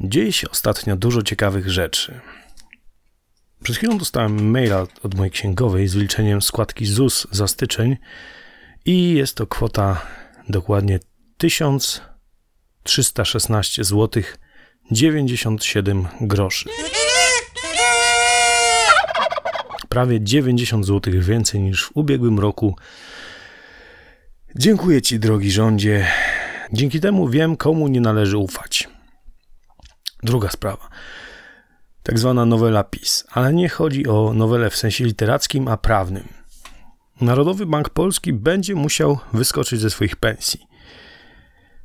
Dzieje się ostatnio dużo ciekawych rzeczy. Przed chwilą dostałem maila od mojej księgowej z wyliczeniem składki ZUS za styczeń i jest to kwota dokładnie 1316 zł 97 groszy. Prawie 90 zł więcej niż w ubiegłym roku. Dziękuję Ci, drogi rządzie. Dzięki temu wiem, komu nie należy ufać. Druga sprawa. Tak zwana nowela PiS, ale nie chodzi o nowelę w sensie literackim, a prawnym. Narodowy Bank Polski będzie musiał wyskoczyć ze swoich pensji.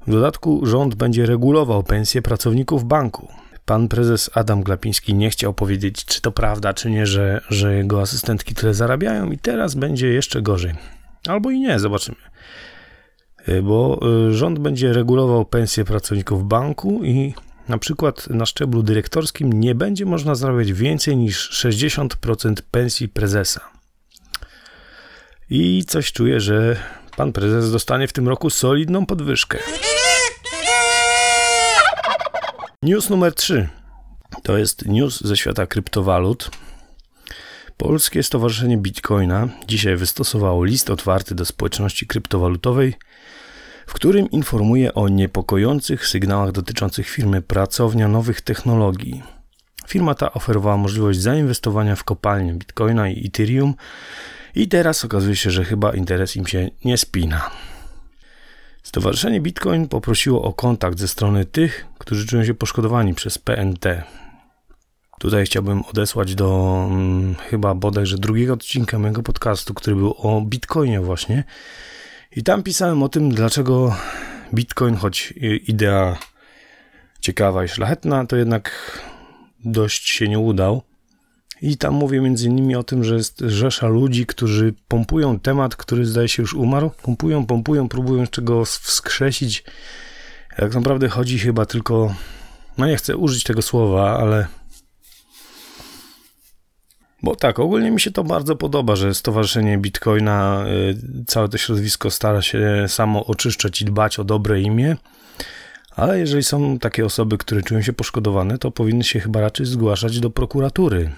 W dodatku rząd będzie regulował pensje pracowników banku. Pan prezes Adam Glapiński nie chciał powiedzieć, czy to prawda, czy nie, że, że jego asystentki tyle zarabiają, i teraz będzie jeszcze gorzej. Albo i nie, zobaczymy. Bo e, rząd będzie regulował pensje pracowników banku i na przykład na szczeblu dyrektorskim nie będzie można zarabiać więcej niż 60% pensji prezesa. I coś czuję, że pan prezes dostanie w tym roku solidną podwyżkę. News numer 3 to jest news ze świata kryptowalut. Polskie Stowarzyszenie Bitcoina dzisiaj wystosowało list otwarty do społeczności kryptowalutowej w którym informuje o niepokojących sygnałach dotyczących firmy Pracownia Nowych Technologii. Firma ta oferowała możliwość zainwestowania w kopalnię Bitcoina i Ethereum i teraz okazuje się, że chyba interes im się nie spina. Stowarzyszenie Bitcoin poprosiło o kontakt ze strony tych, którzy czują się poszkodowani przez PNT. Tutaj chciałbym odesłać do hmm, chyba bodajże drugiego odcinka mojego podcastu, który był o Bitcoinie właśnie, i tam pisałem o tym, dlaczego Bitcoin, choć idea ciekawa i szlachetna, to jednak dość się nie udał. I tam mówię między innymi o tym, że jest rzesza ludzi, którzy pompują temat, który zdaje się już umarł. Pompują, pompują, próbują jeszcze go wskrzesić. Tak naprawdę chodzi chyba tylko, no nie chcę użyć tego słowa, ale bo tak, ogólnie mi się to bardzo podoba, że Stowarzyszenie Bitcoina, y, całe to środowisko stara się samo oczyszczać i dbać o dobre imię. Ale jeżeli są takie osoby, które czują się poszkodowane, to powinny się chyba raczej zgłaszać do prokuratury.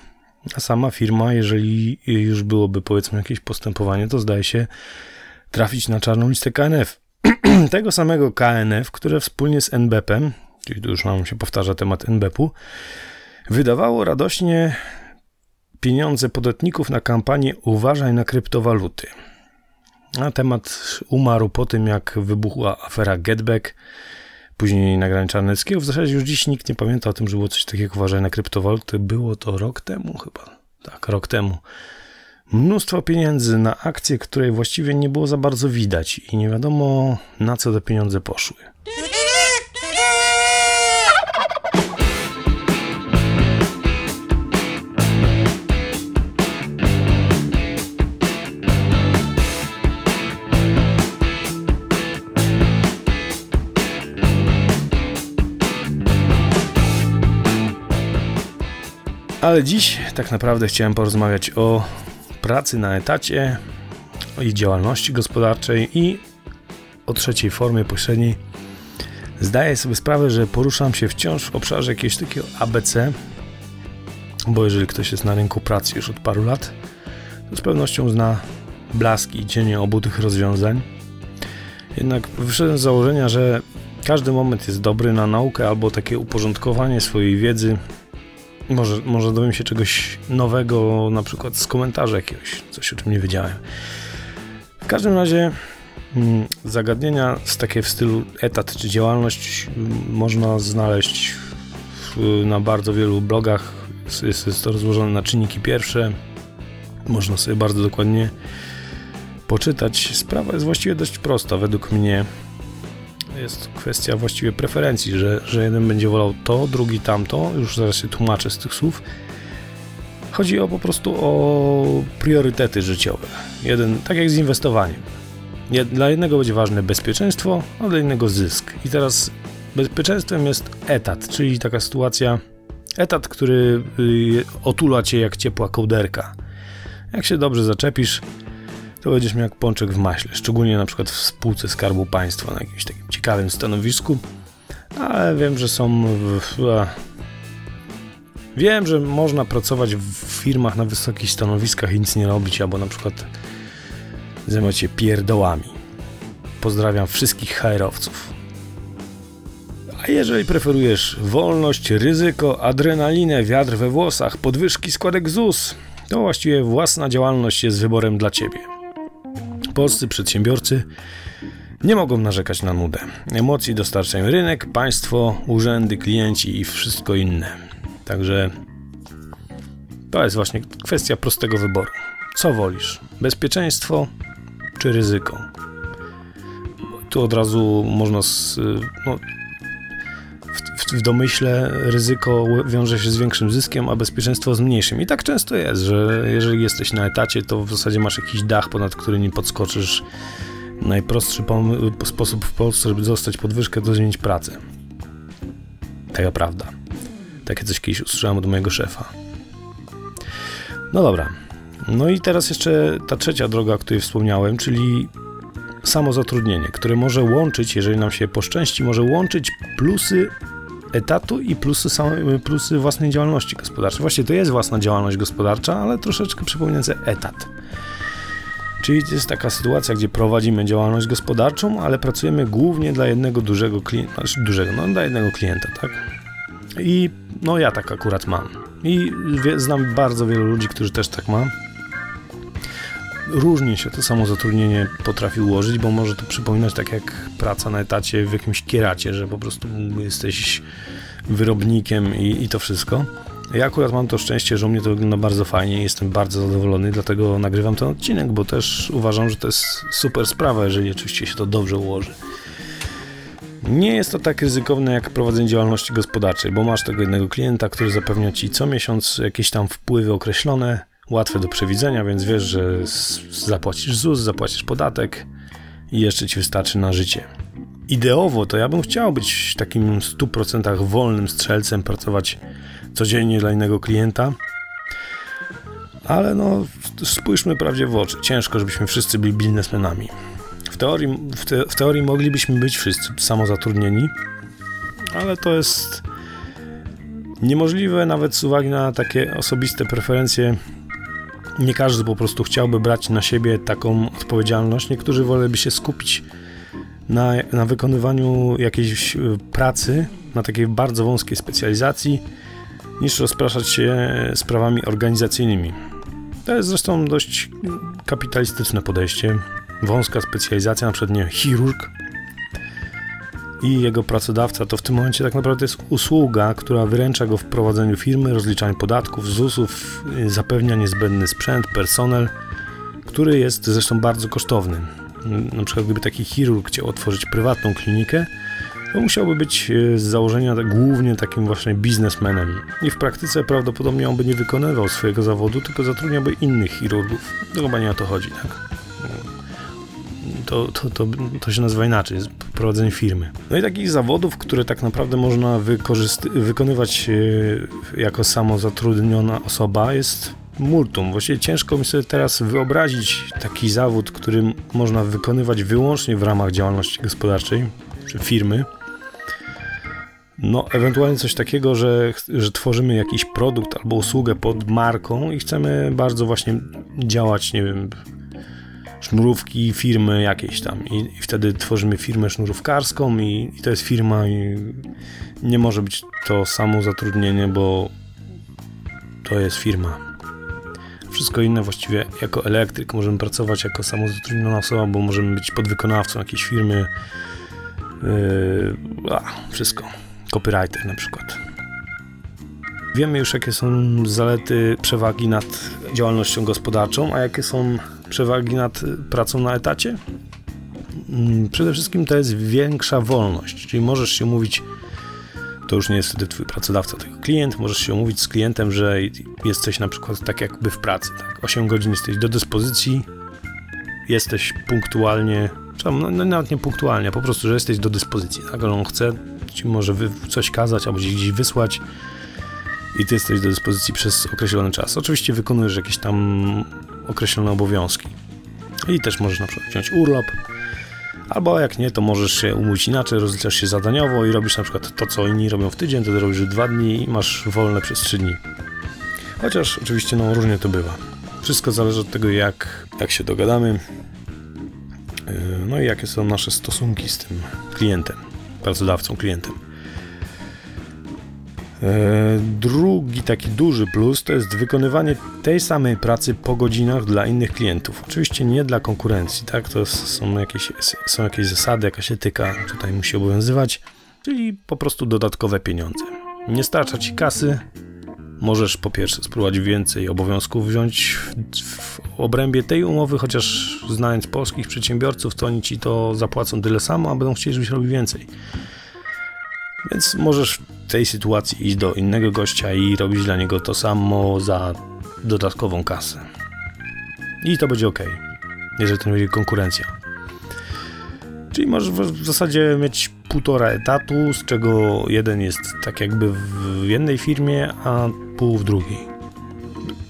A sama firma, jeżeli już byłoby powiedzmy jakieś postępowanie, to zdaje się trafić na czarną listę KNF. Tego samego KNF, które wspólnie z NBP, czyli tu już mam się powtarza temat NBP-u, wydawało radośnie pieniądze podatników na kampanię Uważaj na kryptowaluty. A temat umarł po tym, jak wybuchła afera Getback, później nagranie Czarneckiego. W zasadzie już dziś nikt nie pamięta o tym, że było coś takiego Uważaj na kryptowaluty. Było to rok temu chyba. Tak, rok temu. Mnóstwo pieniędzy na akcję, której właściwie nie było za bardzo widać i nie wiadomo na co te pieniądze poszły. Ale dziś tak naprawdę chciałem porozmawiać o pracy na etacie, o jej działalności gospodarczej i o trzeciej formie pośredniej. Zdaję sobie sprawę, że poruszam się wciąż w obszarze jakiegoś takiego ABC, bo jeżeli ktoś jest na rynku pracy już od paru lat, to z pewnością zna blaski i cienie obu tych rozwiązań. Jednak wyszedłem z założenia, że każdy moment jest dobry na naukę albo takie uporządkowanie swojej wiedzy może, może dowiem się czegoś nowego, na przykład z komentarza jakiegoś, coś o czym nie wiedziałem. W każdym razie mm, zagadnienia z takie w stylu etat czy działalność mm, można znaleźć na bardzo wielu blogach. Jest, jest to rozłożone na czynniki pierwsze. Można sobie bardzo dokładnie poczytać. Sprawa jest właściwie dość prosta według mnie jest kwestia właściwie preferencji, że, że jeden będzie wolał to, drugi tamto, już zaraz się tłumaczę z tych słów. Chodzi o po prostu o priorytety życiowe. Jeden, tak jak z inwestowaniem. Dla jednego będzie ważne bezpieczeństwo, a dla innego zysk. I teraz bezpieczeństwem jest etat, czyli taka sytuacja, etat, który y, otula cię jak ciepła kołderka. Jak się dobrze zaczepisz, to będziesz miał jak pączek w maśle, szczególnie na przykład w spółce Skarbu Państwa na jakimś takim ciekawym stanowisku. ale wiem, że są. Wiem, że można pracować w firmach na wysokich stanowiskach i nic nie robić, albo na przykład zajmować się pierdołami. Pozdrawiam wszystkich HR-owców. A jeżeli preferujesz wolność, ryzyko, adrenalinę, wiatr we włosach, podwyżki składek ZUS, to właściwie własna działalność jest wyborem dla Ciebie. Polscy przedsiębiorcy nie mogą narzekać na nudę. Emocji dostarczają rynek, państwo, urzędy, klienci i wszystko inne. Także to jest właśnie kwestia prostego wyboru. Co wolisz? Bezpieczeństwo czy ryzyko? Tu od razu można z, no, w, domyśle ryzyko wiąże się z większym zyskiem, a bezpieczeństwo z mniejszym. I tak często jest, że jeżeli jesteś na etacie, to w zasadzie masz jakiś dach, ponad który nie podskoczysz. Najprostszy sposób w Polsce, żeby dostać podwyżkę, to zmienić pracę. Taka prawda. Takie coś kiedyś usłyszałem od mojego szefa. No dobra. No i teraz jeszcze ta trzecia droga, o której wspomniałem, czyli samozatrudnienie, które może łączyć, jeżeli nam się poszczęści, może łączyć plusy etatu i plusy, same, plusy własnej działalności gospodarczej. Właściwie to jest własna działalność gospodarcza, ale troszeczkę przypominające etat. Czyli jest taka sytuacja, gdzie prowadzimy działalność gospodarczą, ale pracujemy głównie dla jednego dużego klienta, znaczy dużego, no dla jednego klienta, tak? I no ja tak akurat mam. I znam bardzo wielu ludzi, którzy też tak ma różnie się to samo zatrudnienie potrafi ułożyć, bo może to przypominać tak jak praca na etacie w jakimś kieracie, że po prostu jesteś wyrobnikiem i, i to wszystko. Ja akurat mam to szczęście, że u mnie to wygląda bardzo fajnie, jestem bardzo zadowolony, dlatego nagrywam ten odcinek, bo też uważam, że to jest super sprawa, jeżeli oczywiście się to dobrze ułoży. Nie jest to tak ryzykowne jak prowadzenie działalności gospodarczej, bo masz tego jednego klienta, który zapewnia ci co miesiąc jakieś tam wpływy określone, łatwe do przewidzenia, więc wiesz, że zapłacisz ZUS, zapłacisz podatek i jeszcze ci wystarczy na życie. Ideowo to ja bym chciał być takim 100% wolnym strzelcem, pracować codziennie dla innego klienta, ale no spójrzmy prawdzie w oczy. Ciężko, żebyśmy wszyscy byli biznesmenami. W teorii, w, te, w teorii moglibyśmy być wszyscy samozatrudnieni, ale to jest niemożliwe nawet z uwagi na takie osobiste preferencje nie każdy po prostu chciałby brać na siebie taką odpowiedzialność. Niektórzy woleliby się skupić na, na wykonywaniu jakiejś e, pracy, na takiej bardzo wąskiej specjalizacji, niż rozpraszać się sprawami organizacyjnymi. To jest zresztą dość kapitalistyczne podejście. Wąska specjalizacja, na przykład nie chirurg, i jego pracodawca, to w tym momencie tak naprawdę jest usługa, która wyręcza go w prowadzeniu firmy, rozliczaniu podatków, ZUS-ów, zapewnia niezbędny sprzęt, personel, który jest zresztą bardzo kosztowny. Na przykład gdyby taki chirurg chciał otworzyć prywatną klinikę, to musiałby być e, z założenia głównie takim właśnie biznesmenem. I w praktyce prawdopodobnie on by nie wykonywał swojego zawodu, tylko zatrudniałby innych chirurgów. To chyba nie o to chodzi, tak? To, to, to, to się nazywa inaczej, prowadzenie firmy. No i takich zawodów, które tak naprawdę można wykonywać e, jako samozatrudniona osoba jest multum. Właściwie ciężko mi sobie teraz wyobrazić taki zawód, który można wykonywać wyłącznie w ramach działalności gospodarczej czy firmy. No, ewentualnie coś takiego, że, że tworzymy jakiś produkt albo usługę pod marką i chcemy bardzo właśnie działać, nie wiem, sznurówki firmy jakieś tam i, i wtedy tworzymy firmę sznurówkarską i, i, to jest firma i nie może być to samo zatrudnienie, bo to jest firma. Wszystko inne właściwie jako elektryk możemy pracować jako samozatrudniona osoba, bo możemy być podwykonawcą jakiejś firmy. Yy, a, wszystko. Copywriter na przykład. Wiemy już, jakie są zalety, przewagi nad działalnością gospodarczą, a jakie są przewagi nad pracą na etacie? Mm, przede wszystkim to jest większa wolność, czyli możesz się mówić, to już nie jest wtedy twój pracodawca, tylko klient, możesz się umówić z klientem, że jesteś na przykład tak jakby w pracy, tak? 8 godzin jesteś do dyspozycji, jesteś punktualnie, no, no, nawet nie punktualnie, po prostu, że jesteś do dyspozycji, tak? On chce ci może coś kazać albo gdzieś wysłać, i ty jesteś do dyspozycji przez określony czas. Oczywiście wykonujesz jakieś tam określone obowiązki. I też możesz na przykład wziąć urlop, Albo jak nie, to możesz się umówić inaczej, rozliczasz się zadaniowo i robisz na przykład to, co inni robią w tydzień, to robisz dwa dni i masz wolne przez trzy dni. Chociaż oczywiście no różnie to bywa. Wszystko zależy od tego, jak, jak się dogadamy, yy, no i jakie są nasze stosunki z tym klientem, pracodawcą, klientem. E, drugi taki duży plus to jest wykonywanie tej samej pracy po godzinach dla innych klientów. Oczywiście nie dla konkurencji, tak? To są jakieś, są jakieś zasady, jakaś etyka tutaj musi obowiązywać, czyli po prostu dodatkowe pieniądze. Nie starcza ci kasy, możesz po pierwsze spróbować więcej obowiązków wziąć w, w obrębie tej umowy, chociaż znając polskich przedsiębiorców, to oni ci to zapłacą tyle samo, a będą chcieli, żebyś robił więcej. Więc możesz w tej sytuacji iść do innego gościa i robić dla niego to samo za dodatkową kasę. I to będzie ok, jeżeli to nie będzie konkurencja. Czyli możesz w zasadzie mieć półtora etatu, z czego jeden jest tak jakby w jednej firmie, a pół w drugiej.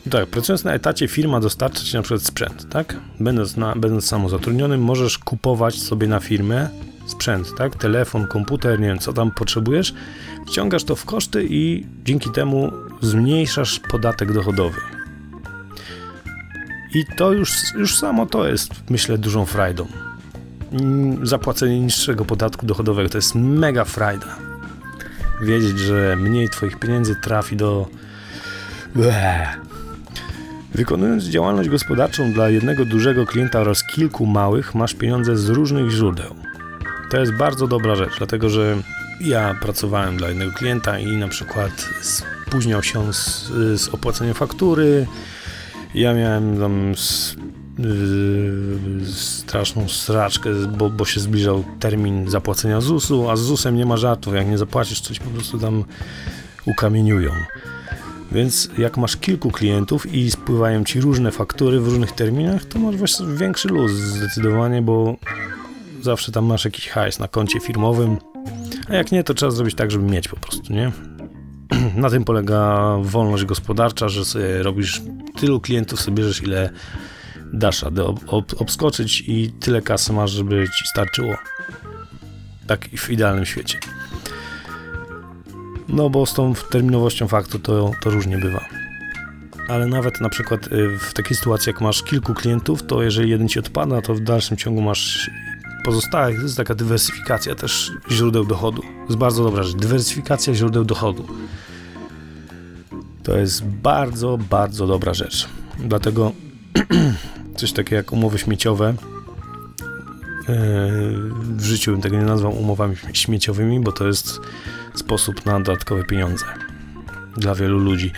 Tak, pracując na etacie firma dostarcza Ci na przykład sprzęt, tak? Będąc, na, będąc samozatrudnionym możesz kupować sobie na firmę sprzęt, tak? Telefon, komputer, nie wiem, co tam potrzebujesz, wciągasz to w koszty i dzięki temu zmniejszasz podatek dochodowy. I to już, już samo to jest, myślę, dużą frajdą. Mm, zapłacenie niższego podatku dochodowego to jest mega frajda. Wiedzieć, że mniej Twoich pieniędzy trafi do. Bleh. Wykonując działalność gospodarczą dla jednego dużego klienta oraz kilku małych, masz pieniądze z różnych źródeł. To jest bardzo dobra rzecz, dlatego że ja pracowałem dla jednego klienta i na przykład spóźniał się z, z opłaceniem faktury. Ja miałem tam z, yy, straszną straczkę, bo, bo się zbliżał termin zapłacenia ZUS-u, a z ZUS-em nie ma żartów. Jak nie zapłacisz, coś po prostu tam ukamieniują. Więc jak masz kilku klientów i spływają ci różne faktury w różnych terminach, to masz większy luz zdecydowanie, bo zawsze tam masz jakiś hajs na koncie firmowym, a jak nie, to trzeba zrobić tak, żeby mieć po prostu, nie? Na tym polega wolność gospodarcza, że robisz tylu klientów, sobie bierzesz ile dasz radę ob ob obskoczyć i tyle kasy masz, żeby ci starczyło. Tak w idealnym świecie. No bo z tą terminowością faktu to, to różnie bywa. Ale nawet na przykład y, w takiej sytuacji, jak masz kilku klientów, to jeżeli jeden ci odpada, to w dalszym ciągu masz pozostałych. Jest taka dywersyfikacja też źródeł dochodu. To jest bardzo dobra rzecz. Dywersyfikacja źródeł dochodu. To jest bardzo, bardzo dobra rzecz. Dlatego coś takiego jak umowy śmieciowe e, w życiu bym tego nie nazwał umowami śmieciowymi, bo to jest sposób na dodatkowe pieniądze dla wielu ludzi.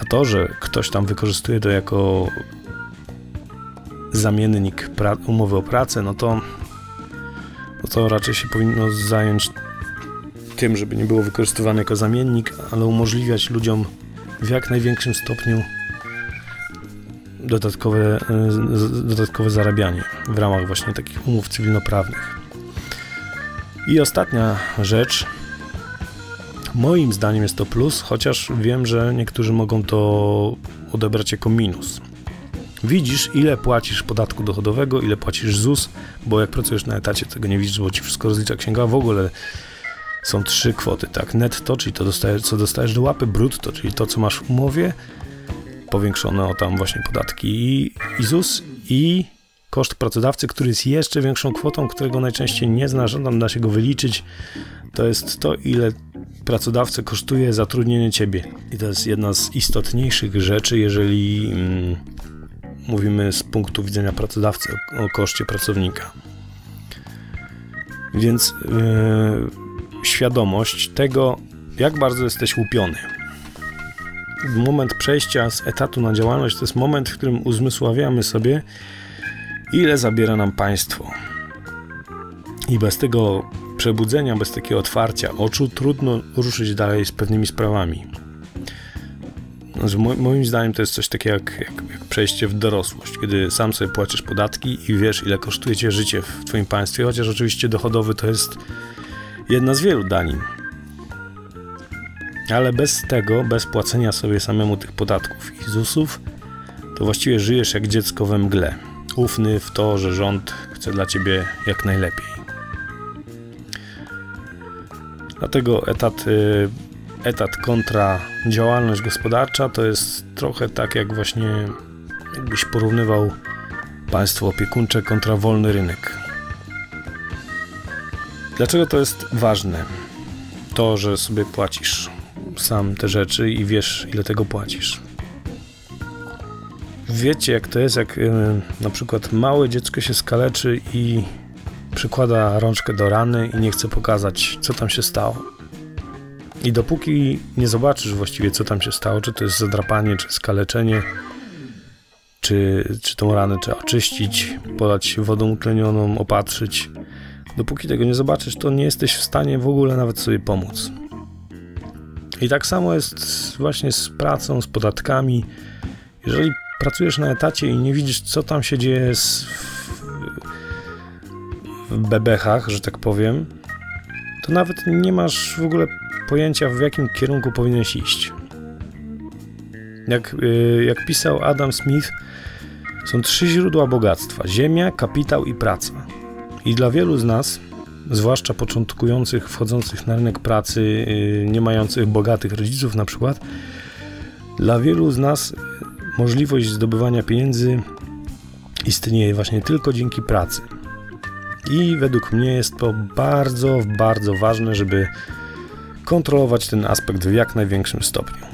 A to, że ktoś tam wykorzystuje to jako zamiennik umowy o pracę, no to no to raczej się powinno zająć tym, żeby nie było wykorzystywane jako zamiennik, ale umożliwiać ludziom w jak największym stopniu dodatkowe, e, dodatkowe zarabianie w ramach właśnie takich umów cywilnoprawnych. I ostatnia rzecz, moim zdaniem jest to plus, chociaż wiem, że niektórzy mogą to odebrać jako minus. Widzisz, ile płacisz podatku dochodowego, ile płacisz ZUS, bo jak pracujesz na etacie, tego nie widzisz, bo ci wszystko rozlicza księga. W ogóle są trzy kwoty, tak? Netto, czyli to, dostajesz, co dostajesz do łapy, brutto, czyli to, co masz w umowie, powiększone o tam właśnie podatki i, i ZUS i koszt pracodawcy, który jest jeszcze większą kwotą, którego najczęściej nie znasz, tam da się go wyliczyć. To jest to, ile pracodawcę kosztuje zatrudnienie ciebie. I to jest jedna z istotniejszych rzeczy, jeżeli mm, mówimy z punktu widzenia pracodawcy o, o koszcie pracownika. Więc yy, świadomość tego, jak bardzo jesteś łupiony. Moment przejścia z etatu na działalność to jest moment, w którym uzmysławiamy sobie, ile zabiera nam państwo. I bez tego przebudzenia, bez takiego otwarcia oczu, trudno ruszyć dalej z pewnymi sprawami. Znaczy, moim zdaniem to jest coś takiego jak, jak, jak, przejście w dorosłość, kiedy sam sobie płacisz podatki i wiesz, ile kosztuje cię życie w twoim państwie, chociaż oczywiście dochodowy to jest jedna z wielu danin. Ale bez tego, bez płacenia sobie samemu tych podatków i ZUS-ów, to właściwie żyjesz jak dziecko we mgle. Ufny w to, że rząd chce dla ciebie jak najlepiej. Dlatego etat, y, etat kontra działalność gospodarcza to jest trochę tak, jak właśnie jakbyś porównywał państwo opiekuńcze kontra wolny rynek. Dlaczego to jest ważne? To, że sobie płacisz sam te rzeczy i wiesz, ile tego płacisz. Wiecie, jak to jest, jak y, na przykład małe dziecko się skaleczy i przykłada rączkę do rany i nie chce pokazać, co tam się stało. I dopóki nie zobaczysz właściwie, co tam się stało, czy to jest zadrapanie, czy skaleczenie, czy, czy tą ranę trzeba oczyścić, podać wodą utlenioną, opatrzyć. Dopóki tego nie zobaczysz, to nie jesteś w stanie w ogóle nawet sobie pomóc. I tak samo jest właśnie z pracą, z podatkami. Jeżeli pracujesz na etacie i nie widzisz, co tam się dzieje z, w bebechach, że tak powiem, to nawet nie masz w ogóle pojęcia, w jakim kierunku powinieneś iść. Jak, y, jak pisał Adam Smith, są trzy źródła bogactwa: ziemia, kapitał i praca. I dla wielu z nas, zwłaszcza początkujących, wchodzących na rynek pracy, y, nie mających bogatych rodziców, na przykład, dla wielu z nas możliwość zdobywania pieniędzy istnieje właśnie tylko dzięki pracy. I według mnie jest to bardzo, bardzo ważne, żeby kontrolować ten aspekt w jak największym stopniu.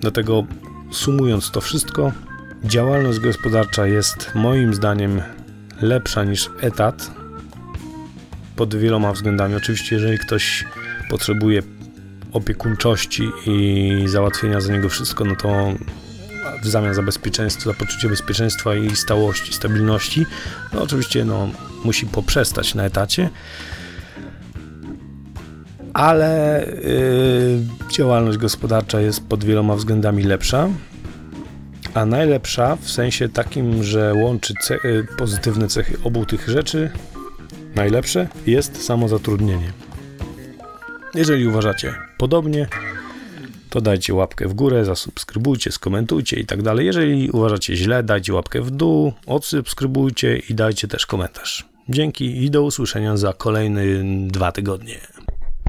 Dlatego sumując to wszystko, działalność gospodarcza jest moim zdaniem lepsza niż etat. Pod wieloma względami. Oczywiście, jeżeli ktoś potrzebuje opiekuńczości i załatwienia za niego wszystko, no to w zamian za bezpieczeństwo, za poczucie bezpieczeństwa i stałości, stabilności, no oczywiście no, musi poprzestać na etacie, ale yy, działalność gospodarcza jest pod wieloma względami lepsza, a najlepsza w sensie takim, że łączy ce y, pozytywne cechy obu tych rzeczy, najlepsze jest samozatrudnienie. Jeżeli uważacie podobnie, to dajcie łapkę w górę, zasubskrybujcie, skomentujcie i tak dalej. Jeżeli uważacie źle, dajcie łapkę w dół, odsubskrybujcie i dajcie też komentarz. Dzięki i do usłyszenia za kolejne dwa tygodnie.